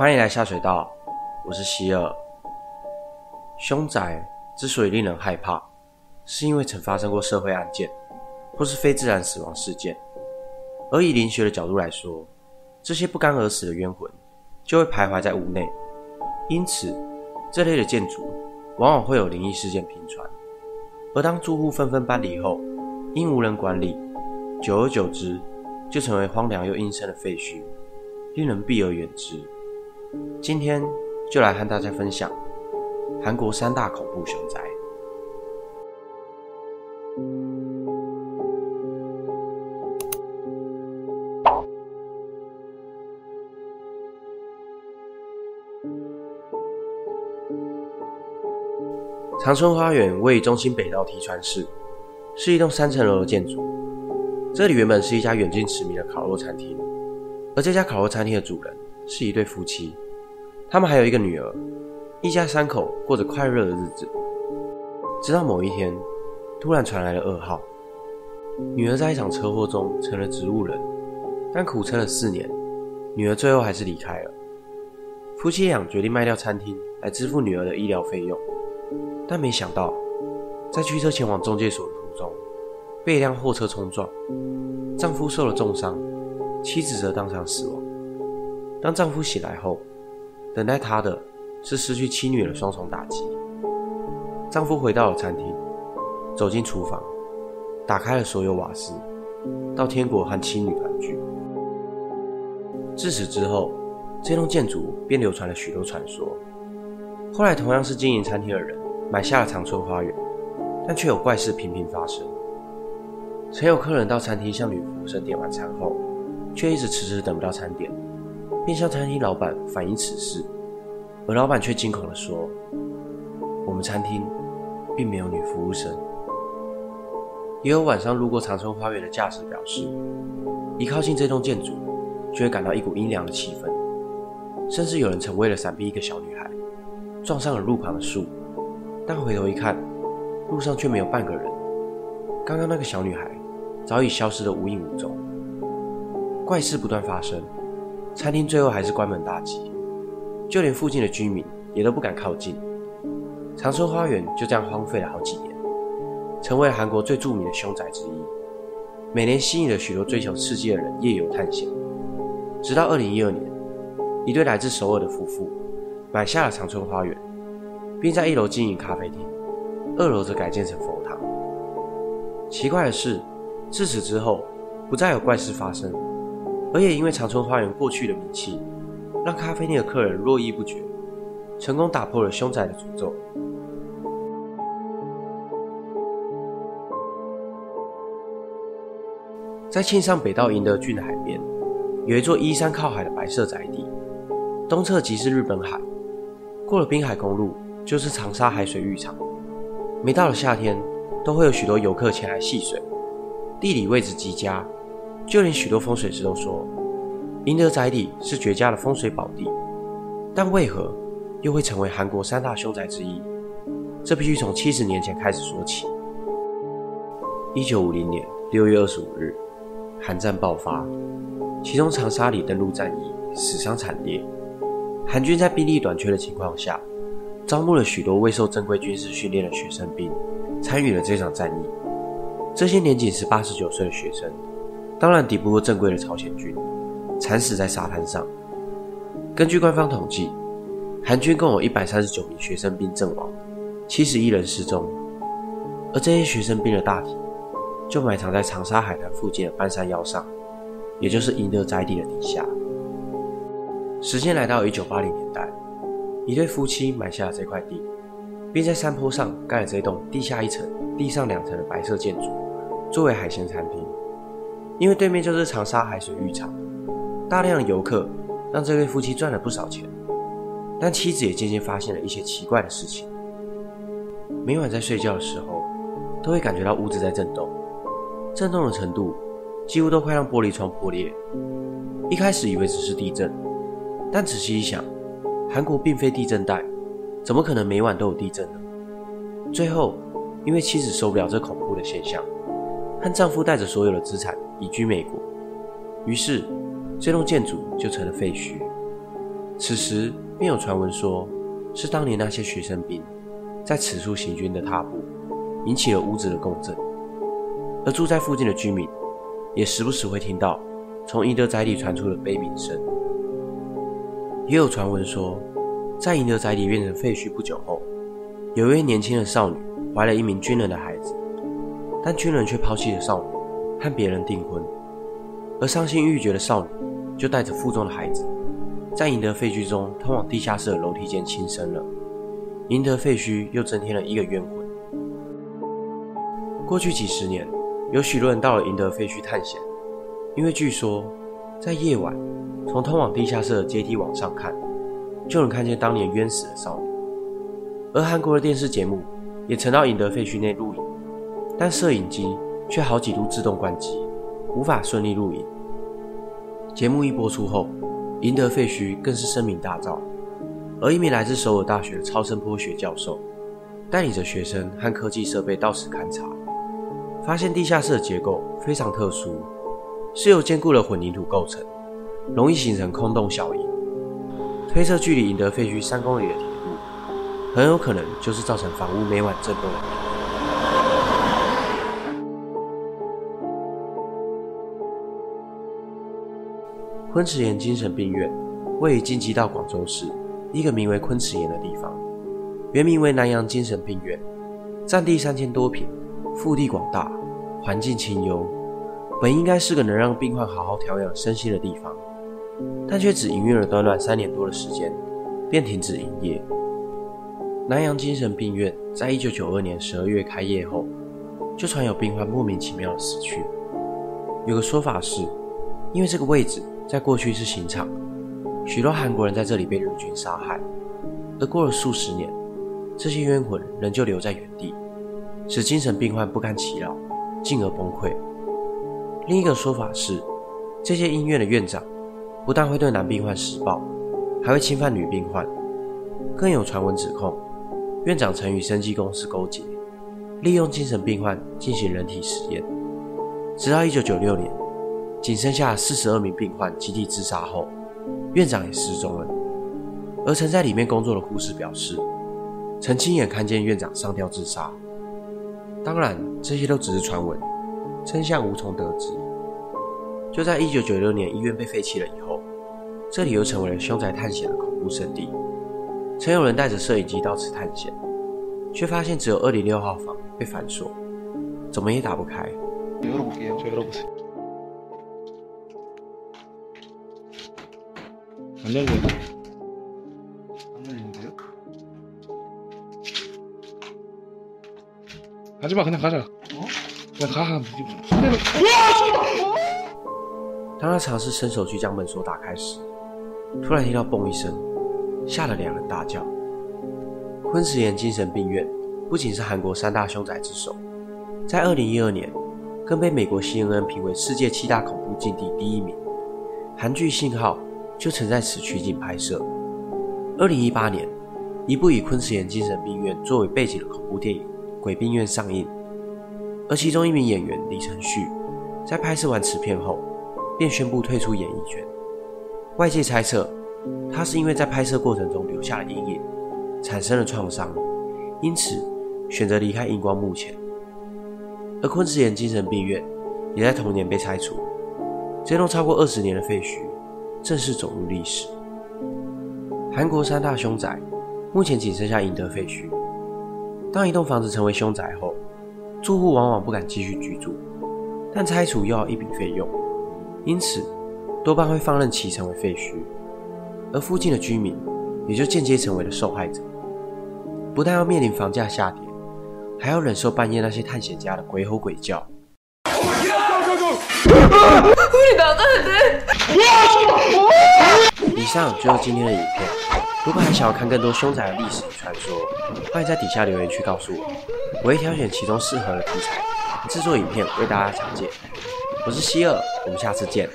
欢迎来下水道，我是希尔。凶宅之所以令人害怕，是因为曾发生过社会案件，或是非自然死亡事件。而以灵学的角度来说，这些不甘而死的冤魂就会徘徊在屋内，因此这类的建筑往往会有灵异事件频传。而当住户纷纷搬离后，因无人管理，久而久之就成为荒凉又阴森的废墟，令人避而远之。今天就来和大家分享韩国三大恐怖凶宅。长春花园位于中心北道提川市，是一栋三层楼的建筑。这里原本是一家远近驰名的烤肉餐厅，而这家烤肉餐厅的主人是一对夫妻，他们还有一个女儿，一家三口过着快乐的日子。直到某一天，突然传来了噩耗：女儿在一场车祸中成了植物人，但苦撑了四年，女儿最后还是离开了。夫妻俩决定卖掉餐厅来支付女儿的医疗费用。但没想到，在驱车前往中介所的途中，被一辆货车冲撞，丈夫受了重伤，妻子则当场死亡。当丈夫醒来后，等待他的是失去妻女的双重打击。丈夫回到了餐厅，走进厨房，打开了所有瓦斯，到天国和妻女团聚。自此之后，这栋建筑便流传了许多传说。后来，同样是经营餐厅的人。买下了长春花园，但却有怪事频频发生。曾有客人到餐厅向女服务生点完餐后，却一直迟迟等不到餐点，便向餐厅老板反映此事，而老板却惊恐地说：“我们餐厅并没有女服务生。”也有晚上路过长春花园的驾驶表示，一靠近这栋建筑，就会感到一股阴凉的气氛，甚至有人曾为了闪避一个小女孩，撞上了路旁的树。但回头一看，路上却没有半个人。刚刚那个小女孩早已消失得无影无踪。怪事不断发生，餐厅最后还是关门大吉，就连附近的居民也都不敢靠近。长春花园就这样荒废了好几年，成为了韩国最著名的凶宅之一，每年吸引了许多追求刺激的人夜游探险。直到2012年，一对来自首尔的夫妇买下了长春花园。并在一楼经营咖啡厅，二楼则改建成佛堂。奇怪的是，自此之后，不再有怪事发生，而也因为长春花园过去的名气，让咖啡店的客人络绎不绝，成功打破了凶宅的诅咒。在庆尚北道银德郡的海边，有一座依山靠海的白色宅地，东侧即是日本海，过了滨海公路。就是长沙海水浴场，每到了夏天，都会有许多游客前来戏水。地理位置极佳，就连许多风水师都说，赢德宅邸是绝佳的风水宝地。但为何又会成为韩国三大凶宅之一？这必须从七十年前开始说起。一九五零年六月二十五日，韩战爆发，其中长沙里登陆战役死伤惨烈，韩军在兵力短缺的情况下。招募了许多未受正规军事训练的学生兵，参与了这场战役。这些年仅十八、十九岁的学生，当然抵不过正规的朝鲜军，惨死在沙滩上。根据官方统计，韩军共有一百三十九名学生兵阵亡，七十一人失踪。而这些学生兵的大体，就埋藏在长沙海滩附近的半山腰上，也就是赢得宅地的底下。时间来到一九八零年代。一对夫妻买下了这块地，并在山坡上盖了这栋地下一层、地上两层的白色建筑，作为海鲜餐厅。因为对面就是长沙海水浴场，大量的游客让这对夫妻赚了不少钱。但妻子也渐渐发现了一些奇怪的事情：每晚在睡觉的时候，都会感觉到屋子在震动，震动的程度几乎都快让玻璃窗破裂。一开始以为只是地震，但仔细一想。韩国并非地震带，怎么可能每晚都有地震呢？最后，因为妻子受不了这恐怖的现象，和丈夫带着所有的资产移居美国，于是这栋建筑就成了废墟。此时便有传闻说，是当年那些学生兵在此处行军的踏步，引起了屋子的共振，而住在附近的居民也时不时会听到从赢德宅里传出的悲鸣声。也有传闻说，在赢德宅里变成废墟不久后，有一位年轻的少女怀了一名军人的孩子，但军人却抛弃了少女，和别人订婚，而伤心欲绝的少女就带着腹中的孩子。在赢得废墟中通往地下室的楼梯间轻生了，赢得废墟又增添了一个冤魂。过去几十年，有许多人到了赢得废墟探险，因为据说在夜晚从通往地下室的阶梯往上看，就能看见当年冤死的少女。而韩国的电视节目也曾到赢得废墟内录影，但摄影机却好几度自动关机，无法顺利录影。节目一播出后。赢得废墟更是声名大噪，而一名来自首尔大学的超声波学教授，带领着学生和科技设备到此勘察，发现地下室的结构非常特殊，是由坚固的混凝土构成，容易形成空洞效应。推测距离赢得废墟三公里的铁路，很有可能就是造成房屋每晚震动的昆池岩精神病院位于京畿道广州市一个名为昆池岩的地方，原名为南洋精神病院，占地三千多平，腹地广大，环境清幽，本应该是个能让病患好好调养身心的地方，但却只营运了短短三年多的时间，便停止营业。南洋精神病院在一九九二年十二月开业后，就传有病患莫名其妙的死去。有个说法是，因为这个位置。在过去是刑场，许多韩国人在这里被日军杀害，而过了数十年，这些冤魂仍旧留在原地，使精神病患不堪其扰，进而崩溃。另一个说法是，这些医院的院长不但会对男病患施暴，还会侵犯女病患，更有传闻指控院长曾与生技公司勾结，利用精神病患进行人体实验，直到一九九六年。仅剩下四十二名病患集体自杀后，院长也失踪了。而曾在里面工作的护士表示，曾亲眼看见院长上吊自杀。当然，这些都只是传闻，真相无从得知。就在一九九六年医院被废弃了以后，这里又成为了凶宅探险的恐怖圣地。曾有人带着摄影机到此探险，却发现只有二零六号房被反锁，怎么也打不开。안 열리네. 안 열리는데요? 가지마 그냥 가자. 어? 그냥 가. 손대로. 当他尝试伸手去将门锁打开时，突然听到“嘣”一声，吓了两人大叫。昆池岩精神病院不仅是韩国三大凶宅之首，在2012年更被美国 CNN 评为世界七大恐怖禁地第一名。韩剧《信号》。 就曾在此取景拍摄。二零一八年，一部以昆池岩精神病院作为背景的恐怖电影《鬼病院》上映，而其中一名演员李承旭在拍摄完此片后，便宣布退出演艺圈。外界猜测，他是因为在拍摄过程中留下了阴影，产生了创伤，因此选择离开荧光幕前。而昆池岩精神病院也在同年被拆除，这栋超过二十年的废墟。正式走入历史。韩国三大凶宅，目前仅剩下赢德废墟。当一栋房子成为凶宅后，住户往往不敢继续居住，但拆除又要一笔费用，因此多半会放任其成为废墟，而附近的居民也就间接成为了受害者。不但要面临房价下跌，还要忍受半夜那些探险家的鬼吼鬼叫。以上就是今天的影片。如果还想要看更多凶宅的历史传说，欢迎在底下留言区告诉我，我会挑选其中适合的题材制作影片为大家讲解。我是希尔，我们下次见。